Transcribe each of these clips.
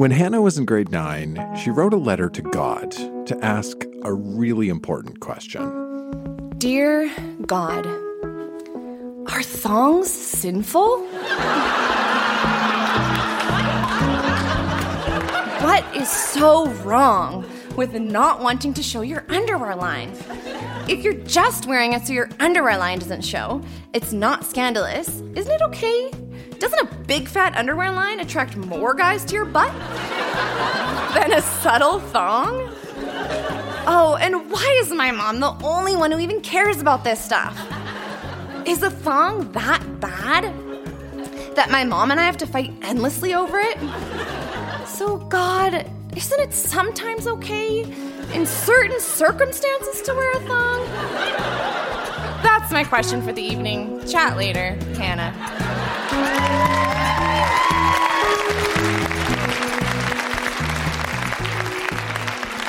When Hannah was in grade nine, she wrote a letter to God to ask a really important question. Dear God, are thongs sinful? what is so wrong with not wanting to show your underwear line? If you're just wearing it so your underwear line doesn't show, it's not scandalous. Isn't it okay? Doesn't a big fat underwear line attract more guys to your butt than a subtle thong? Oh, and why is my mom the only one who even cares about this stuff? Is a thong that bad that my mom and I have to fight endlessly over it? So, God, isn't it sometimes okay in certain circumstances to wear a thong? That's my question for the evening. Chat later, Hannah.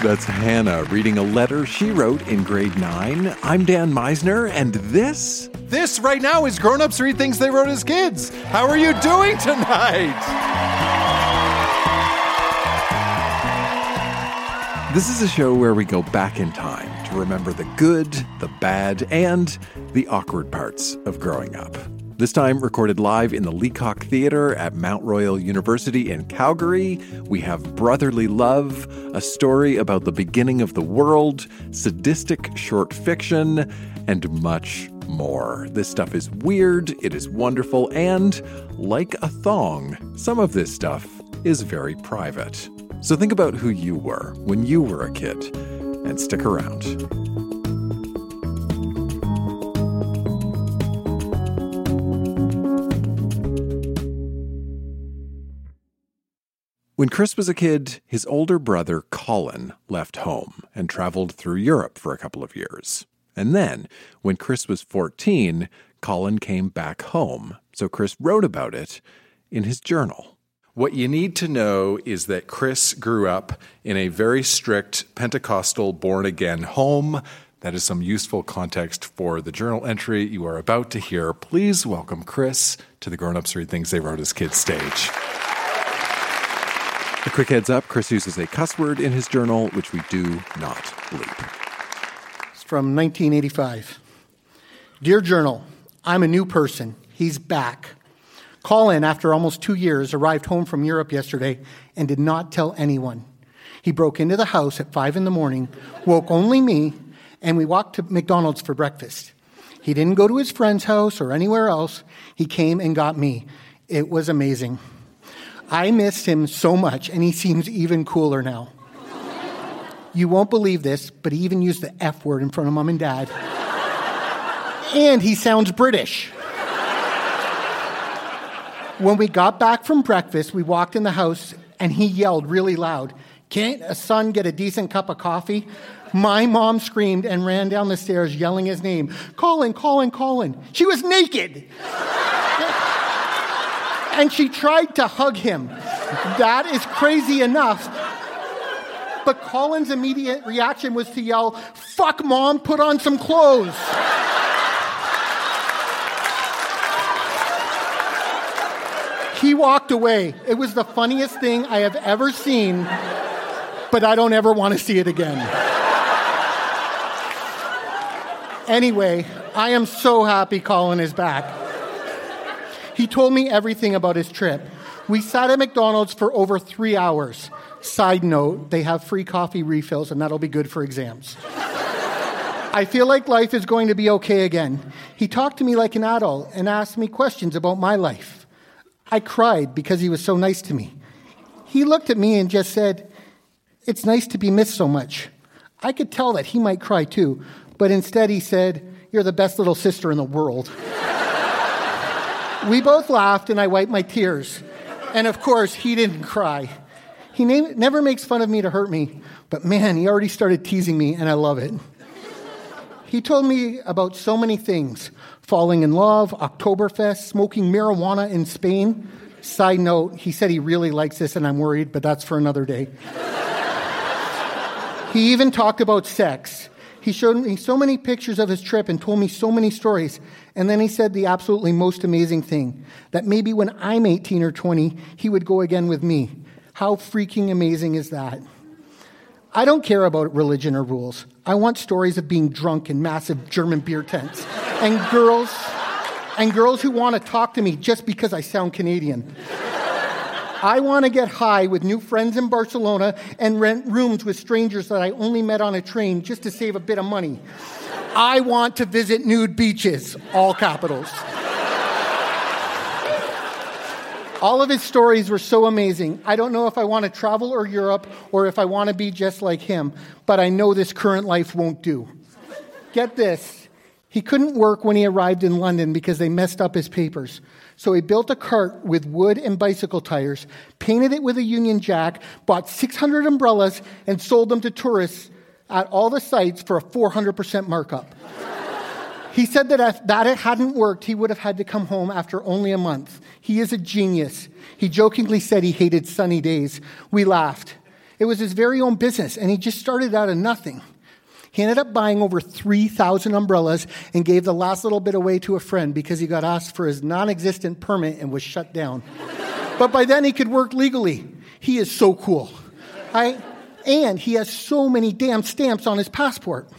That's Hannah reading a letter she wrote in grade nine. I'm Dan Misener, and this This right now is Grown Ups Read Things They Wrote as Kids. How are you doing tonight? This is a show where we go back in time to remember the good, the bad, and the awkward parts of growing up. This time recorded live in the Leacock Theatre at Mount Royal University in Calgary. We have Brotherly Love, a story about the beginning of the world, sadistic short fiction, and much more. This stuff is weird, it is wonderful, and like a thong, some of this stuff is very private. So think about who you were when you were a kid and stick around. When Chris was a kid, his older brother Colin left home and traveled through Europe for a couple of years. And then, when Chris was 14, Colin came back home. So Chris wrote about it in his journal. What you need to know is that Chris grew up in a very strict Pentecostal born again home. That is some useful context for the journal entry you are about to hear. Please welcome Chris to the Grown Ups Read Things They Wrote as Kids stage. A quick heads up Chris uses a cuss word in his journal, which we do not bleep. It's from 1985. Dear Journal, I'm a new person. He's back. Colin, after almost two years, arrived home from Europe yesterday and did not tell anyone. He broke into the house at five in the morning, woke only me, and we walked to McDonald's for breakfast. He didn't go to his friend's house or anywhere else. He came and got me. It was amazing. I missed him so much, and he seems even cooler now. You won't believe this, but he even used the F word in front of mom and dad. And he sounds British. When we got back from breakfast, we walked in the house and he yelled really loud, Can't a son get a decent cup of coffee? My mom screamed and ran down the stairs yelling his name Colin, Colin, Colin. She was naked. And she tried to hug him. That is crazy enough. But Colin's immediate reaction was to yell, Fuck, mom, put on some clothes. He walked away. It was the funniest thing I have ever seen, but I don't ever want to see it again. Anyway, I am so happy Colin is back. He told me everything about his trip. We sat at McDonald's for over three hours. Side note, they have free coffee refills, and that'll be good for exams. I feel like life is going to be okay again. He talked to me like an adult and asked me questions about my life. I cried because he was so nice to me. He looked at me and just said, It's nice to be missed so much. I could tell that he might cry too, but instead he said, You're the best little sister in the world. We both laughed and I wiped my tears. And of course, he didn't cry. He na- never makes fun of me to hurt me, but man, he already started teasing me, and I love it. He told me about so many things falling in love, Oktoberfest, smoking marijuana in Spain. Side note, he said he really likes this, and I'm worried, but that's for another day. he even talked about sex. He showed me so many pictures of his trip and told me so many stories. And then he said the absolutely most amazing thing that maybe when I'm 18 or 20, he would go again with me. How freaking amazing is that? I don't care about religion or rules. I want stories of being drunk in massive German beer tents and girls and girls who want to talk to me just because I sound Canadian. I want to get high with new friends in Barcelona and rent rooms with strangers that I only met on a train just to save a bit of money. I want to visit nude beaches, all capitals. All of his stories were so amazing. I don't know if I want to travel or Europe or if I want to be just like him, but I know this current life won't do. Get this. He couldn't work when he arrived in London because they messed up his papers. So he built a cart with wood and bicycle tires, painted it with a Union Jack, bought 600 umbrellas, and sold them to tourists at all the sites for a 400% markup. he said that if that it hadn't worked, he would have had to come home after only a month. He is a genius. He jokingly said he hated sunny days. We laughed. It was his very own business, and he just started out of nothing. He ended up buying over 3,000 umbrellas and gave the last little bit away to a friend because he got asked for his non existent permit and was shut down. but by then he could work legally. He is so cool. I, and he has so many damn stamps on his passport.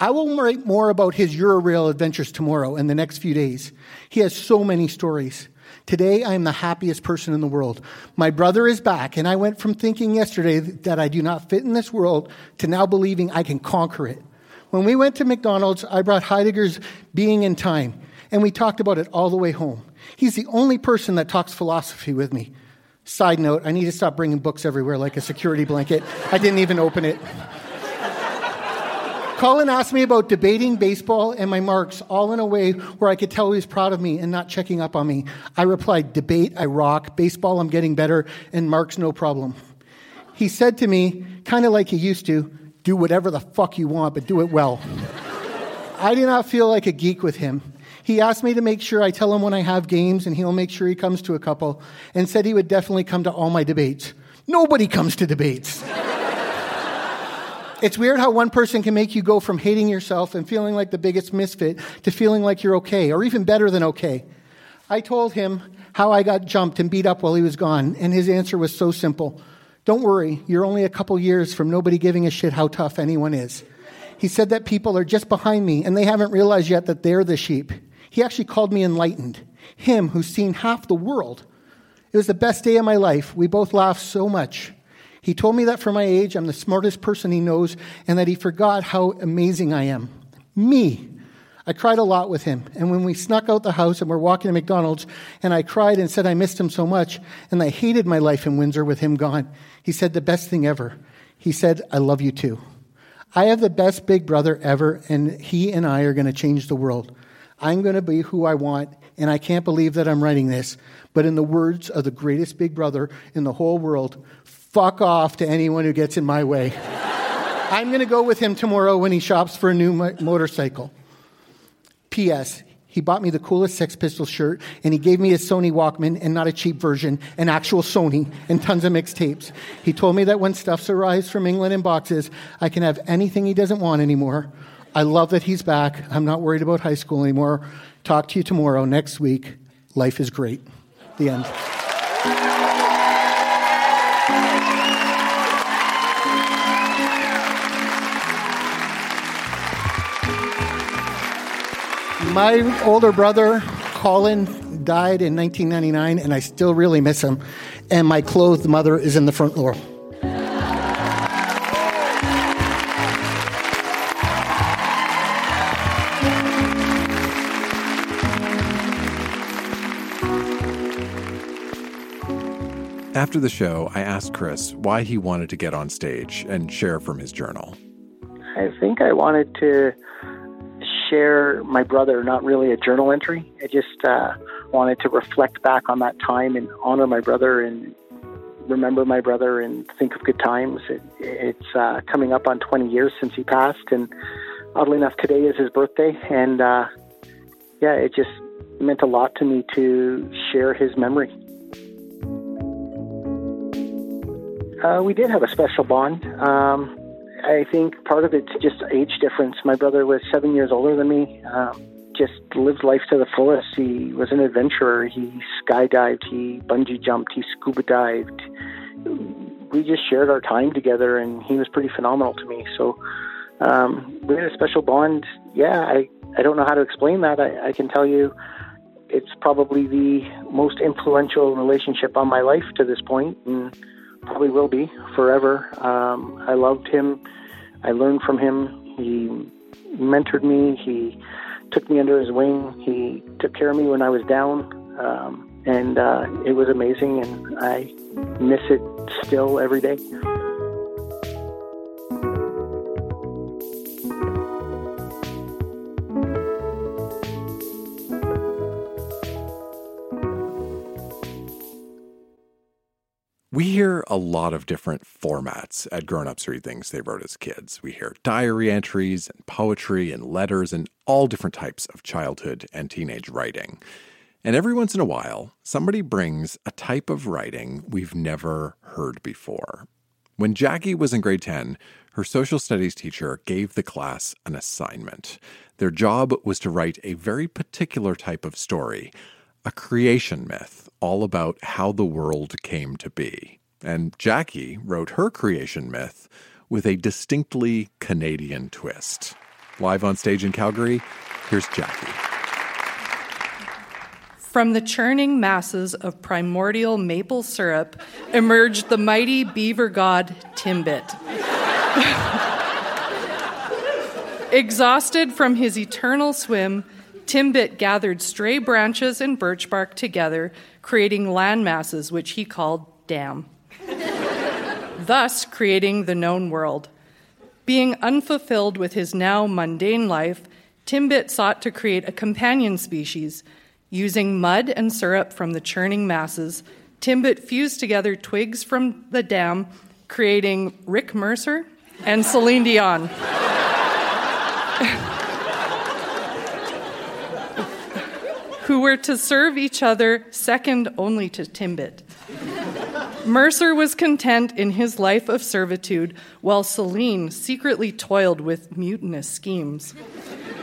I will write more about his Eurail adventures tomorrow and the next few days. He has so many stories. Today, I am the happiest person in the world. My brother is back, and I went from thinking yesterday that I do not fit in this world to now believing I can conquer it. When we went to McDonald's, I brought Heidegger's Being in Time, and we talked about it all the way home. He's the only person that talks philosophy with me. Side note, I need to stop bringing books everywhere like a security blanket. I didn't even open it. Colin asked me about debating baseball and my marks, all in a way where I could tell he was proud of me and not checking up on me. I replied, Debate, I rock. Baseball, I'm getting better. And marks, no problem. He said to me, kind of like he used to, do whatever the fuck you want, but do it well. I did not feel like a geek with him. He asked me to make sure I tell him when I have games, and he'll make sure he comes to a couple, and said he would definitely come to all my debates. Nobody comes to debates. It's weird how one person can make you go from hating yourself and feeling like the biggest misfit to feeling like you're okay, or even better than okay. I told him how I got jumped and beat up while he was gone, and his answer was so simple Don't worry, you're only a couple years from nobody giving a shit how tough anyone is. He said that people are just behind me and they haven't realized yet that they're the sheep. He actually called me enlightened. Him who's seen half the world. It was the best day of my life. We both laughed so much. He told me that for my age, I'm the smartest person he knows, and that he forgot how amazing I am. Me. I cried a lot with him. And when we snuck out the house and were walking to McDonald's, and I cried and said I missed him so much, and I hated my life in Windsor with him gone, he said the best thing ever. He said, I love you too. I have the best big brother ever, and he and I are going to change the world. I'm going to be who I want, and I can't believe that I'm writing this. But in the words of the greatest big brother in the whole world, fuck off to anyone who gets in my way. I'm going to go with him tomorrow when he shops for a new mo- motorcycle. P.S. He bought me the coolest Sex Pistols shirt, and he gave me a Sony Walkman, and not a cheap version, an actual Sony, and tons of mixtapes. He told me that when stuff arrives from England in boxes, I can have anything he doesn't want anymore. I love that he's back. I'm not worried about high school anymore. Talk to you tomorrow, next week. Life is great. The end. My older brother, Colin, died in 1999, and I still really miss him. And my clothed mother is in the front row. After the show, I asked Chris why he wanted to get on stage and share from his journal. I think I wanted to share my brother, not really a journal entry. I just uh, wanted to reflect back on that time and honor my brother and remember my brother and think of good times. It, it's uh, coming up on 20 years since he passed, and oddly enough, today is his birthday. And uh, yeah, it just meant a lot to me to share his memory. Uh, we did have a special bond. Um, I think part of it's just age difference. My brother was seven years older than me. Um, just lived life to the fullest. He was an adventurer. He skydived. He bungee jumped. He scuba dived. we just shared our time together, and he was pretty phenomenal to me. So um, we had a special bond. Yeah, I, I don't know how to explain that. I, I can tell you it's probably the most influential relationship on my life to this point, and probably will be forever. Um, I loved him. I learned from him. He mentored me. He took me under his wing. He took care of me when I was down. Um, and uh, it was amazing, and I miss it still every day. A lot of different formats at Grown Ups Read Things They Wrote as Kids. We hear diary entries and poetry and letters and all different types of childhood and teenage writing. And every once in a while, somebody brings a type of writing we've never heard before. When Jackie was in grade 10, her social studies teacher gave the class an assignment. Their job was to write a very particular type of story, a creation myth, all about how the world came to be. And Jackie wrote her creation myth with a distinctly Canadian twist. Live on stage in Calgary, here's Jackie. From the churning masses of primordial maple syrup emerged the mighty beaver god Timbit. Exhausted from his eternal swim, Timbit gathered stray branches and birch bark together, creating land masses which he called dam, thus creating the known world. Being unfulfilled with his now mundane life, Timbit sought to create a companion species Using mud and syrup from the churning masses, Timbit fused together twigs from the dam, creating Rick Mercer and Celine Dion. who were to serve each other second only to Timbit. Mercer was content in his life of servitude, while Celine secretly toiled with mutinous schemes.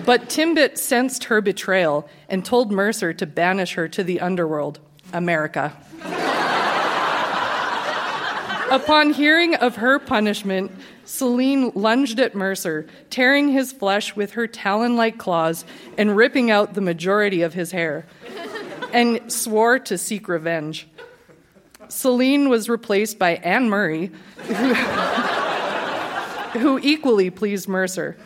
But Timbit sensed her betrayal and told Mercer to banish her to the underworld, America. Upon hearing of her punishment, Celine lunged at Mercer, tearing his flesh with her talon like claws and ripping out the majority of his hair, and swore to seek revenge. Celine was replaced by Anne Murray, who, equally pleased Mercer.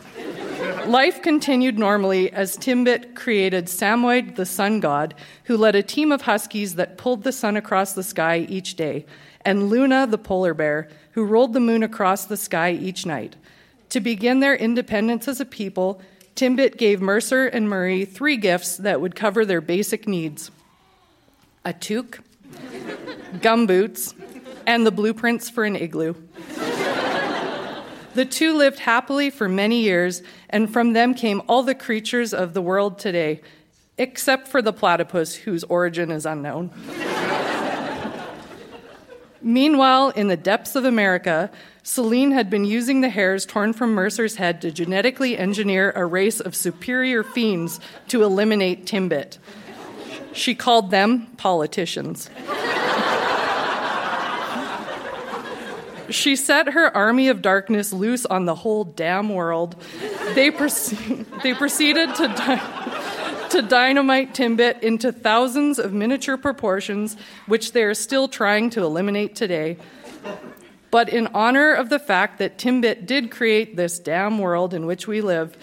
Life continued normally as Timbit created Samoyed, the sun god, who led a team of huskies that pulled the sun across the sky each day, and Luna, the polar bear, who rolled the moon across the sky each night. To begin their independence as a people, Timbit gave Mercer and Murray three gifts that would cover their basic needs a toque, gumboots, and the blueprints for an igloo. The two lived happily for many years, and from them came all the creatures of the world today, except for the platypus, whose origin is unknown. Meanwhile, in the depths of America, Celine had been using the hairs torn from Mercer's head to genetically engineer a race of superior fiends to eliminate Timbit. She called them politicians. She set her army of darkness loose on the whole damn world. They, proce- they proceeded to, di- to dynamite Timbit into thousands of miniature proportions, which they are still trying to eliminate today. But in honor of the fact that Timbit did create this damn world in which we live,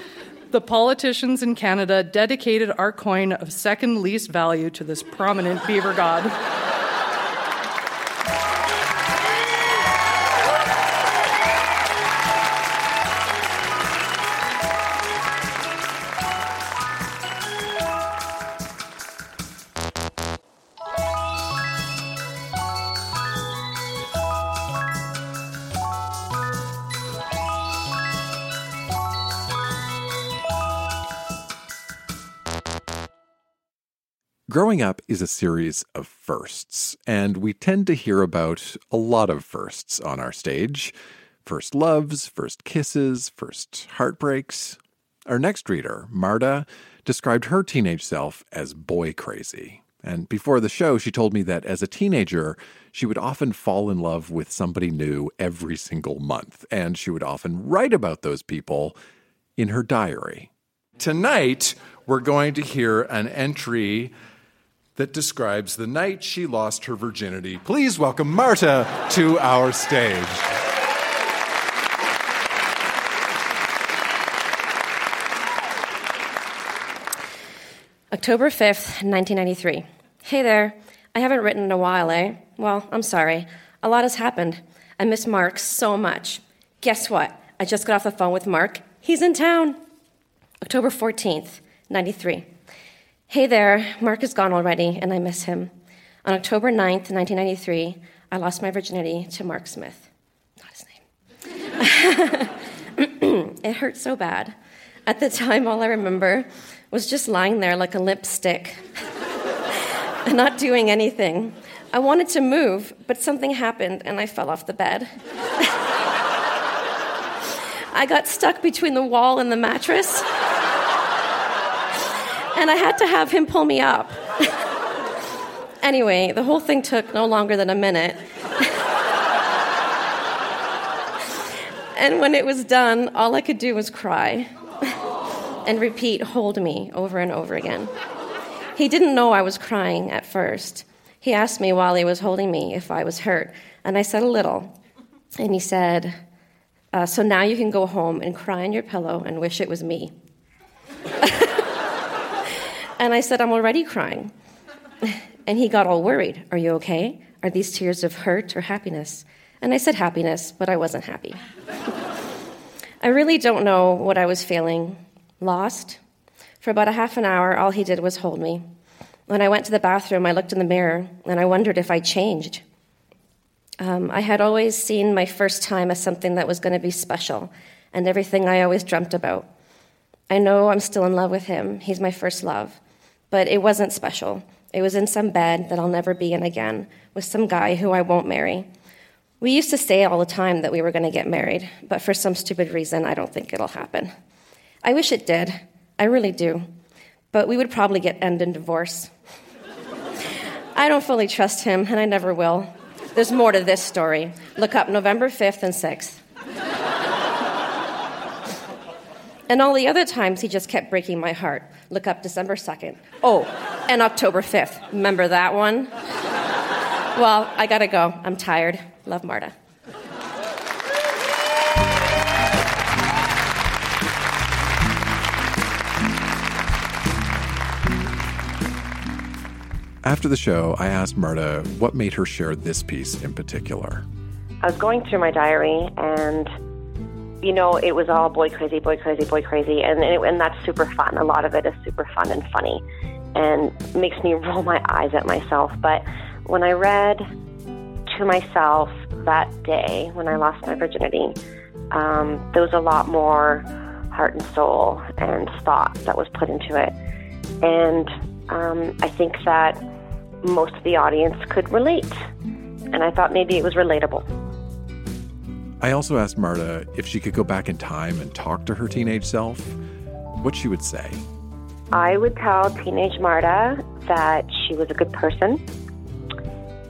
the politicians in Canada dedicated our coin of second least value to this prominent beaver god. Growing up is a series of firsts, and we tend to hear about a lot of firsts on our stage first loves, first kisses, first heartbreaks. Our next reader, Marta, described her teenage self as boy crazy. And before the show, she told me that as a teenager, she would often fall in love with somebody new every single month. And she would often write about those people in her diary. Tonight, we're going to hear an entry that describes the night she lost her virginity. Please welcome Marta to our stage. October 5th, 1993. Hey there. I haven't written in a while, eh? Well, I'm sorry. A lot has happened. I miss Mark so much. Guess what? I just got off the phone with Mark. He's in town. October 14th, 93. Hey there. Mark is gone already, and I miss him. On October 9th, 1993, I lost my virginity to Mark Smith. Not his name. it hurt so bad. At the time, all I remember was just lying there like a lipstick, not doing anything. I wanted to move, but something happened and I fell off the bed. I got stuck between the wall and the mattress, and I had to have him pull me up. anyway, the whole thing took no longer than a minute. and when it was done, all I could do was cry and repeat, hold me, over and over again. He didn't know I was crying at first. He asked me while he was holding me if I was hurt, and I said a little. And he said, uh, So now you can go home and cry on your pillow and wish it was me. And I said, I'm already crying. And he got all worried. Are you okay? Are these tears of hurt or happiness? And I said happiness, but I wasn't happy. I really don't know what I was feeling lost. For about a half an hour, all he did was hold me. When I went to the bathroom, I looked in the mirror and I wondered if I changed. Um, I had always seen my first time as something that was going to be special and everything I always dreamt about. I know I'm still in love with him. He's my first love. But it wasn't special. It was in some bed that I'll never be in again with some guy who I won't marry. We used to say all the time that we were going to get married, but for some stupid reason, I don't think it'll happen. I wish it did. I really do. But we would probably get end in divorce. I don't fully trust him, and I never will. There's more to this story. Look up November 5th and 6th. And all the other times he just kept breaking my heart. Look up December 2nd. Oh, and October 5th. Remember that one? Well, I gotta go. I'm tired. Love Marta. After the show, I asked Marta what made her share this piece in particular. I was going through my diary and you know, it was all boy crazy, boy crazy, boy crazy, and and, it, and that's super fun. A lot of it is super fun and funny, and makes me roll my eyes at myself. But when I read to myself that day when I lost my virginity, um, there was a lot more heart and soul and thought that was put into it, and um, I think that most of the audience could relate, and I thought maybe it was relatable. I also asked Marta if she could go back in time and talk to her teenage self, what she would say. I would tell teenage Marta that she was a good person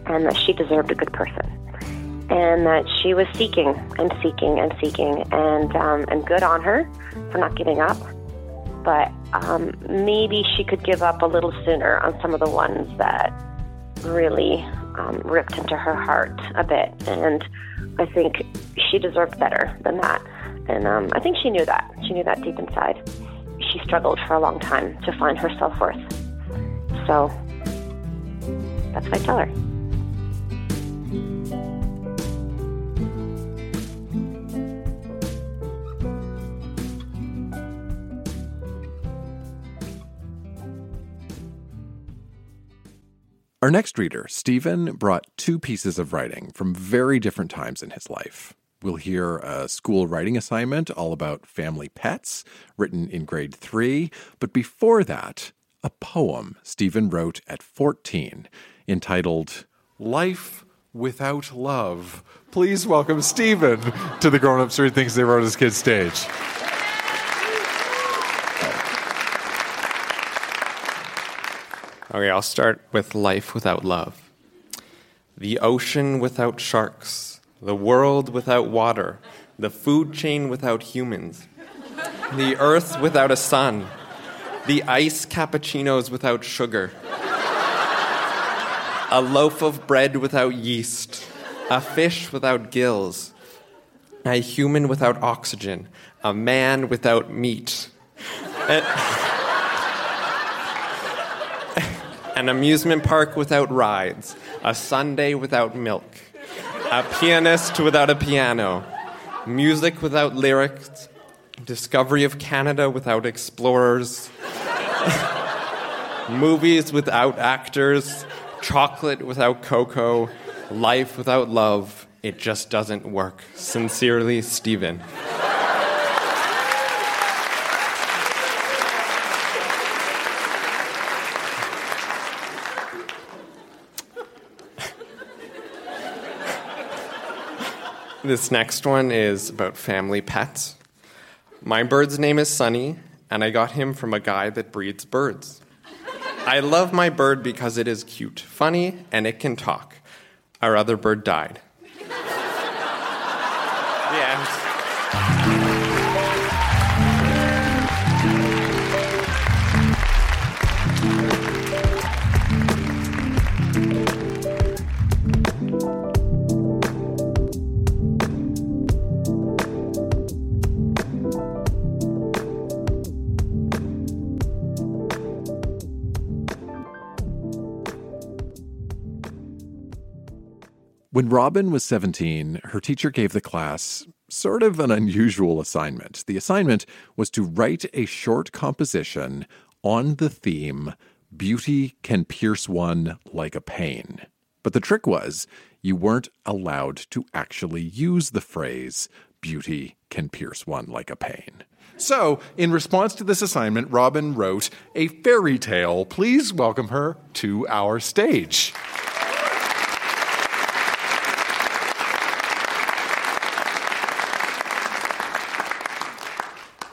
and that she deserved a good person and that she was seeking and seeking and seeking and um, and good on her for not giving up but um, maybe she could give up a little sooner on some of the ones that really um, ripped into her heart a bit. And I think she deserved better than that. And um, I think she knew that. She knew that deep inside. She struggled for a long time to find her self worth. So that's what I tell her. Our next reader, Stephen, brought two pieces of writing from very different times in his life. We'll hear a school writing assignment all about family pets, written in grade three. But before that, a poem Stephen wrote at 14 entitled Life Without Love. Please welcome Stephen to the Grown Ups Read Things They Wrote as Kids stage. Okay, I'll start with life without love. The ocean without sharks, the world without water, the food chain without humans, the earth without a sun, the ice cappuccinos without sugar, a loaf of bread without yeast, a fish without gills, a human without oxygen, a man without meat. An amusement park without rides, a Sunday without milk, a pianist without a piano, music without lyrics, discovery of Canada without explorers, movies without actors, chocolate without cocoa, life without love. It just doesn't work. Sincerely, Stephen. This next one is about family pets. My bird's name is Sunny, and I got him from a guy that breeds birds. I love my bird because it is cute, funny, and it can talk. Our other bird died. yeah. When Robin was 17, her teacher gave the class sort of an unusual assignment. The assignment was to write a short composition on the theme Beauty Can Pierce One Like a Pain. But the trick was you weren't allowed to actually use the phrase Beauty Can Pierce One Like a Pain. So, in response to this assignment, Robin wrote a fairy tale. Please welcome her to our stage.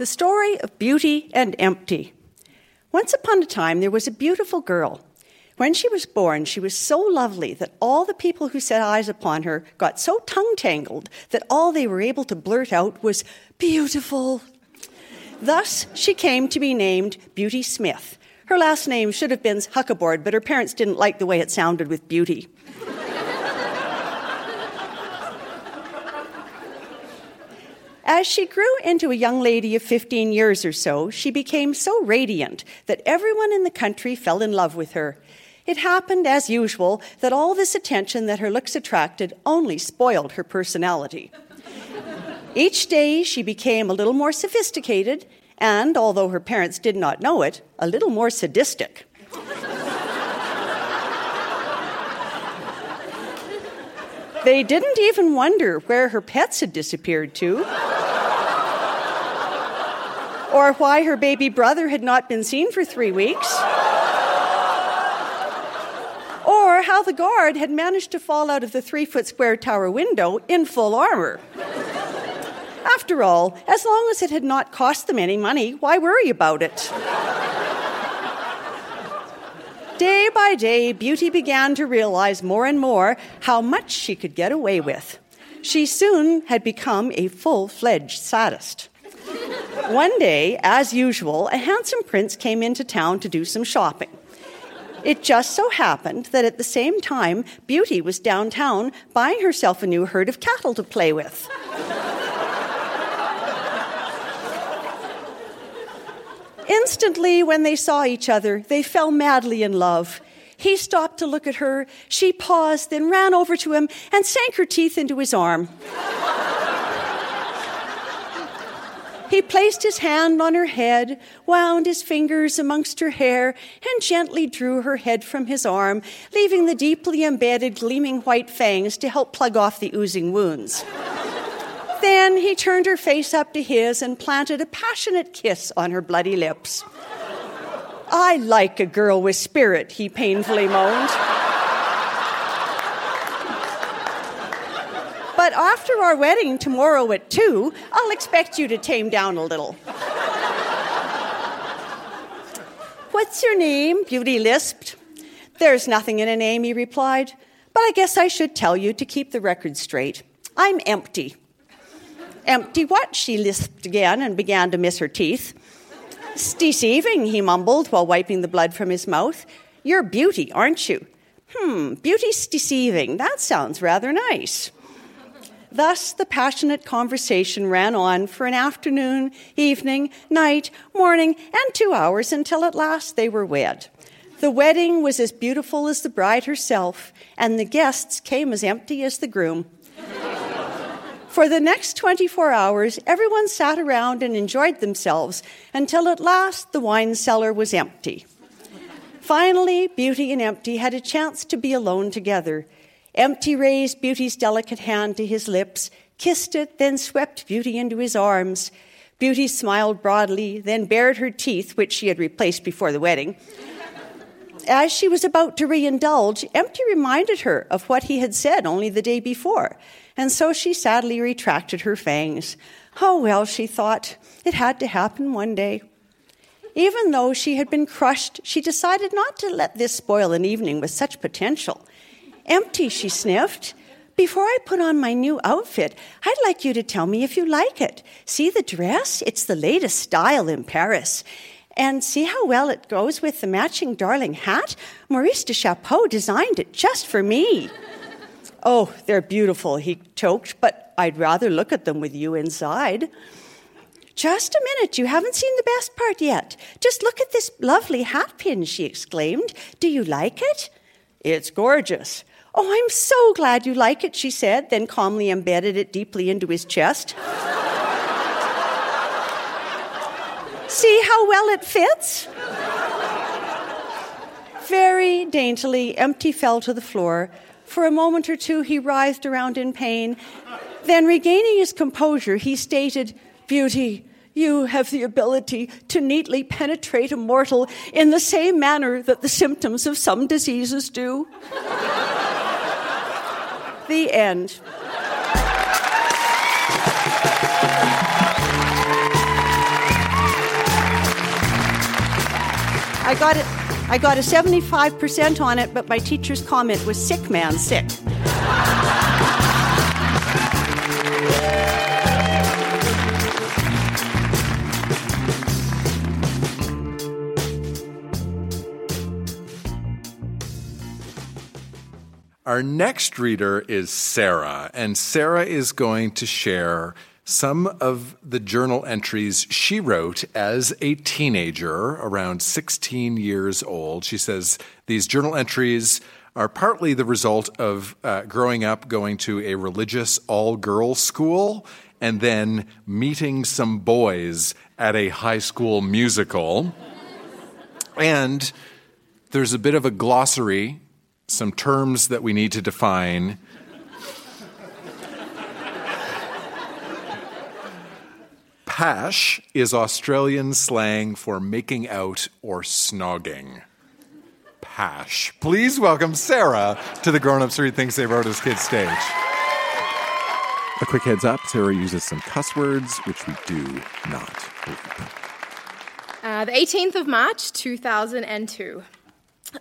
The story of Beauty and Empty. Once upon a time, there was a beautiful girl. When she was born, she was so lovely that all the people who set eyes upon her got so tongue tangled that all they were able to blurt out was, Beautiful. Thus, she came to be named Beauty Smith. Her last name should have been Huckaboard, but her parents didn't like the way it sounded with beauty. As she grew into a young lady of 15 years or so, she became so radiant that everyone in the country fell in love with her. It happened, as usual, that all this attention that her looks attracted only spoiled her personality. Each day she became a little more sophisticated and, although her parents did not know it, a little more sadistic. They didn't even wonder where her pets had disappeared to, or why her baby brother had not been seen for three weeks, or how the guard had managed to fall out of the three foot square tower window in full armor. After all, as long as it had not cost them any money, why worry about it? Day by day, Beauty began to realize more and more how much she could get away with. She soon had become a full fledged sadist. One day, as usual, a handsome prince came into town to do some shopping. It just so happened that at the same time, Beauty was downtown buying herself a new herd of cattle to play with. Instantly, when they saw each other, they fell madly in love. He stopped to look at her. She paused, then ran over to him and sank her teeth into his arm. he placed his hand on her head, wound his fingers amongst her hair, and gently drew her head from his arm, leaving the deeply embedded, gleaming white fangs to help plug off the oozing wounds. Then he turned her face up to his and planted a passionate kiss on her bloody lips. I like a girl with spirit, he painfully moaned. But after our wedding tomorrow at two, I'll expect you to tame down a little. What's your name? Beauty lisped. There's nothing in a name, he replied, but I guess I should tell you to keep the record straight. I'm empty. Empty what? She lisped again and began to miss her teeth. Deceiving, he mumbled while wiping the blood from his mouth. You're beauty, aren't you? Hmm, beauty's deceiving. That sounds rather nice. Thus, the passionate conversation ran on for an afternoon, evening, night, morning, and two hours until at last they were wed. The wedding was as beautiful as the bride herself, and the guests came as empty as the groom. For the next 24 hours, everyone sat around and enjoyed themselves until at last the wine cellar was empty. Finally, Beauty and Empty had a chance to be alone together. Empty raised Beauty's delicate hand to his lips, kissed it, then swept Beauty into his arms. Beauty smiled broadly, then bared her teeth, which she had replaced before the wedding. As she was about to reindulge, Empty reminded her of what he had said only the day before and so she sadly retracted her fangs. Oh, well, she thought, it had to happen one day. Even though she had been crushed, she decided not to let this spoil an evening with such potential. Empty, she sniffed. Before I put on my new outfit, I'd like you to tell me if you like it. See the dress? It's the latest style in Paris. And see how well it goes with the matching darling hat? Maurice de Chapeau designed it just for me. Oh, they're beautiful, he choked, but I'd rather look at them with you inside. Just a minute, you haven't seen the best part yet. Just look at this lovely hat pin, she exclaimed. Do you like it? It's gorgeous. Oh, I'm so glad you like it, she said, then calmly embedded it deeply into his chest. See how well it fits? Very daintily, Empty fell to the floor, for a moment or two, he writhed around in pain. Then, regaining his composure, he stated, Beauty, you have the ability to neatly penetrate a mortal in the same manner that the symptoms of some diseases do. the end. I got it. I got a 75% on it, but my teacher's comment was sick man sick. Our next reader is Sarah, and Sarah is going to share some of the journal entries she wrote as a teenager, around 16 years old. She says these journal entries are partly the result of uh, growing up going to a religious all girls school and then meeting some boys at a high school musical. and there's a bit of a glossary, some terms that we need to define. Pash is Australian slang for making out or snogging. Pash. Please welcome Sarah to the Grown Ups Read Things They Wrote as Kids stage. A quick heads up Sarah uses some cuss words, which we do not Uh, the 18th of March, 2002.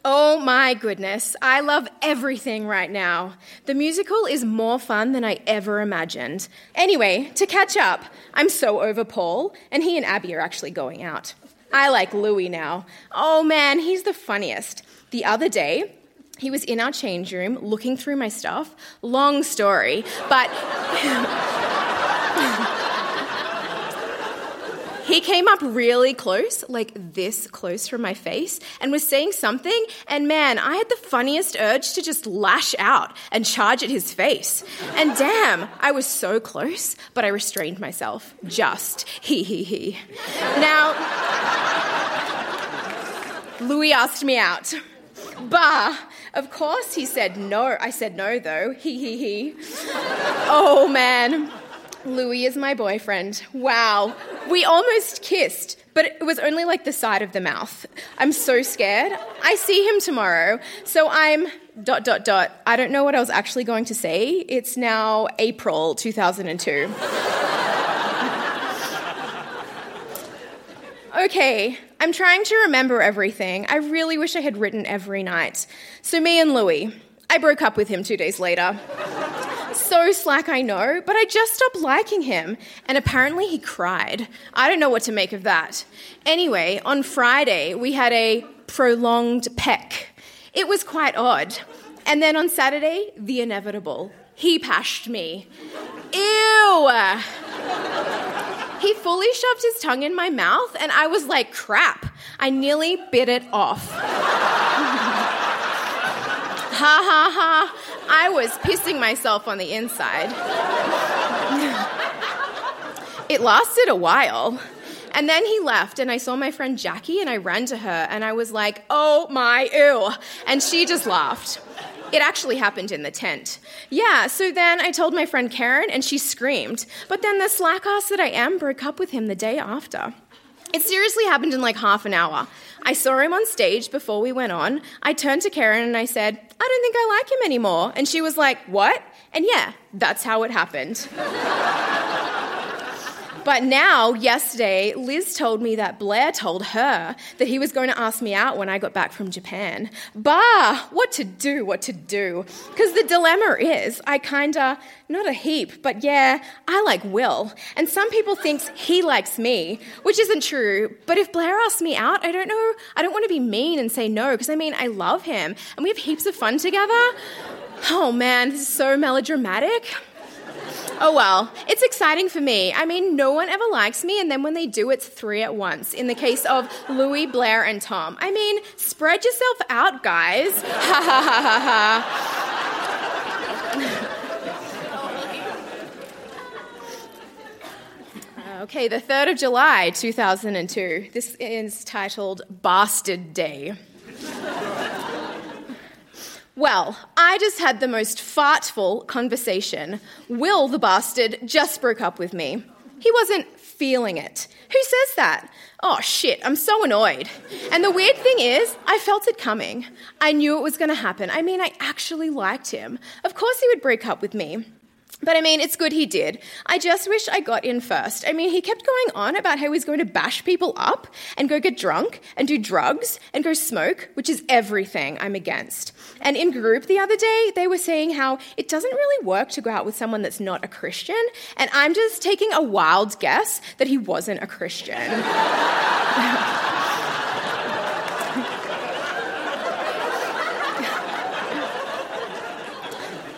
Oh my goodness, I love everything right now. The musical is more fun than I ever imagined. Anyway, to catch up, I'm so over Paul, and he and Abby are actually going out. I like Louis now. Oh man, he's the funniest. The other day, he was in our change room looking through my stuff. Long story, but. He came up really close, like this close from my face, and was saying something, and man, I had the funniest urge to just lash out and charge at his face. And damn, I was so close, but I restrained myself. Just he he he. Now, Louis asked me out. Bah! Of course he said no. I said no though. He he he. Oh man. Louis is my boyfriend. Wow. We almost kissed, but it was only like the side of the mouth. I'm so scared. I see him tomorrow, so I'm dot dot dot. I don't know what I was actually going to say. It's now April 2002. okay, I'm trying to remember everything. I really wish I had written every night. So, me and Louis, I broke up with him two days later. So slack, I know, but I just stopped liking him. And apparently he cried. I don't know what to make of that. Anyway, on Friday, we had a prolonged peck. It was quite odd. And then on Saturday, the inevitable. He pashed me. Ew! He fully shoved his tongue in my mouth, and I was like, crap. I nearly bit it off. ha ha ha. I was pissing myself on the inside. it lasted a while. And then he left, and I saw my friend Jackie, and I ran to her, and I was like, oh my, ew. And she just laughed. It actually happened in the tent. Yeah, so then I told my friend Karen, and she screamed. But then the slack ass that I am broke up with him the day after. It seriously happened in like half an hour. I saw him on stage before we went on. I turned to Karen and I said, I don't think I like him anymore. And she was like, What? And yeah, that's how it happened. But now, yesterday, Liz told me that Blair told her that he was going to ask me out when I got back from Japan. Bah, what to do, what to do. Because the dilemma is, I kinda, not a heap, but yeah, I like Will. And some people thinks he likes me, which isn't true. But if Blair asks me out, I don't know, I don't want to be mean and say no, because I mean, I love him, and we have heaps of fun together. Oh man, this is so melodramatic. Oh well, it's exciting for me. I mean, no one ever likes me, and then when they do, it's three at once. In the case of Louis, Blair, and Tom. I mean, spread yourself out, guys. Ha ha ha ha ha. Okay, the 3rd of July, 2002. This is titled Bastard Day. Well, I just had the most fartful conversation. Will, the bastard, just broke up with me. He wasn't feeling it. Who says that? Oh shit, I'm so annoyed. And the weird thing is, I felt it coming. I knew it was going to happen. I mean, I actually liked him. Of course, he would break up with me. But I mean, it's good he did. I just wish I got in first. I mean, he kept going on about how he's going to bash people up and go get drunk and do drugs and go smoke, which is everything I'm against. And in group the other day, they were saying how it doesn't really work to go out with someone that's not a Christian. And I'm just taking a wild guess that he wasn't a Christian.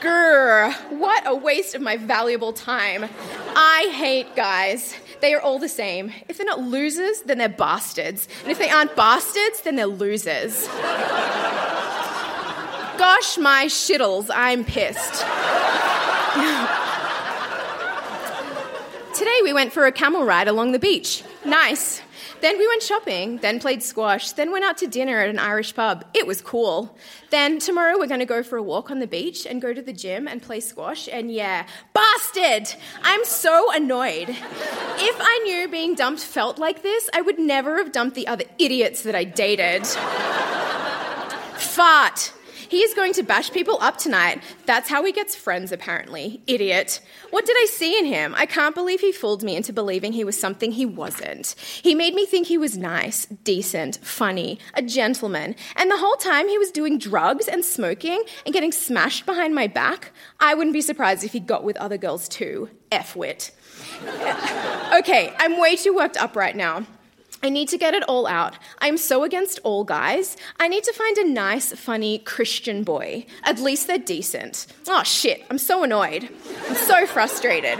Grr, what a waste of my valuable time. I hate guys. They are all the same. If they're not losers, then they're bastards. And if they aren't bastards, then they're losers. Gosh, my shittles, I'm pissed. Today we went for a camel ride along the beach. Nice. Then we went shopping, then played squash, then went out to dinner at an Irish pub. It was cool. Then tomorrow we're going to go for a walk on the beach and go to the gym and play squash. And yeah, bastard! I'm so annoyed. If I knew being dumped felt like this, I would never have dumped the other idiots that I dated. Fart. He is going to bash people up tonight. That's how he gets friends, apparently. Idiot. What did I see in him? I can't believe he fooled me into believing he was something he wasn't. He made me think he was nice, decent, funny, a gentleman. And the whole time he was doing drugs and smoking and getting smashed behind my back. I wouldn't be surprised if he got with other girls too. F wit. okay, I'm way too worked up right now. I need to get it all out. I'm so against all guys. I need to find a nice, funny Christian boy. At least they're decent. Oh shit, I'm so annoyed. I'm so frustrated.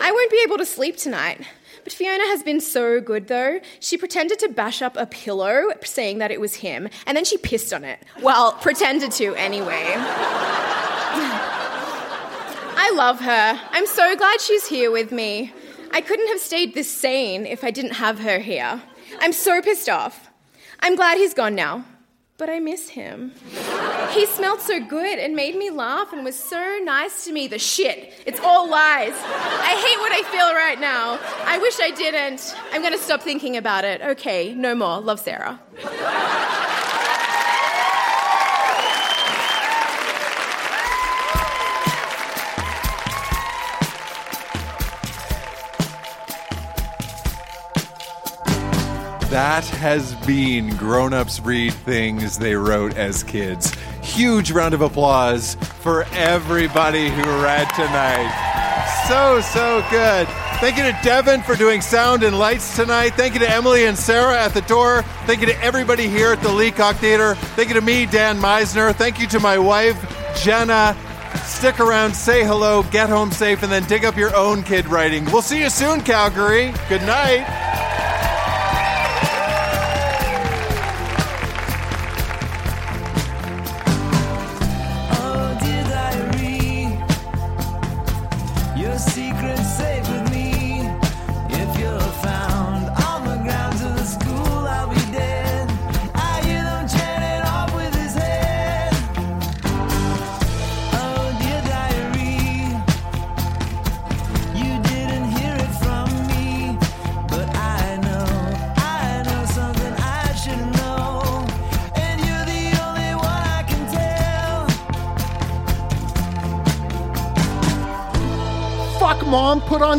I won't be able to sleep tonight. But Fiona has been so good though. She pretended to bash up a pillow, saying that it was him, and then she pissed on it. Well, pretended to anyway. I love her. I'm so glad she's here with me. I couldn't have stayed this sane if I didn't have her here. I'm so pissed off. I'm glad he's gone now, but I miss him. He smelled so good and made me laugh and was so nice to me. The shit. It's all lies. I hate what I feel right now. I wish I didn't. I'm going to stop thinking about it. Okay, no more. Love Sarah. That has been Grown Ups Read Things They Wrote as Kids. Huge round of applause for everybody who read tonight. So, so good. Thank you to Devin for doing sound and lights tonight. Thank you to Emily and Sarah at the door. Thank you to everybody here at the Leacock Theater. Thank you to me, Dan Misener. Thank you to my wife, Jenna. Stick around, say hello, get home safe, and then dig up your own kid writing. We'll see you soon, Calgary. Good night.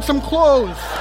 Some clothes.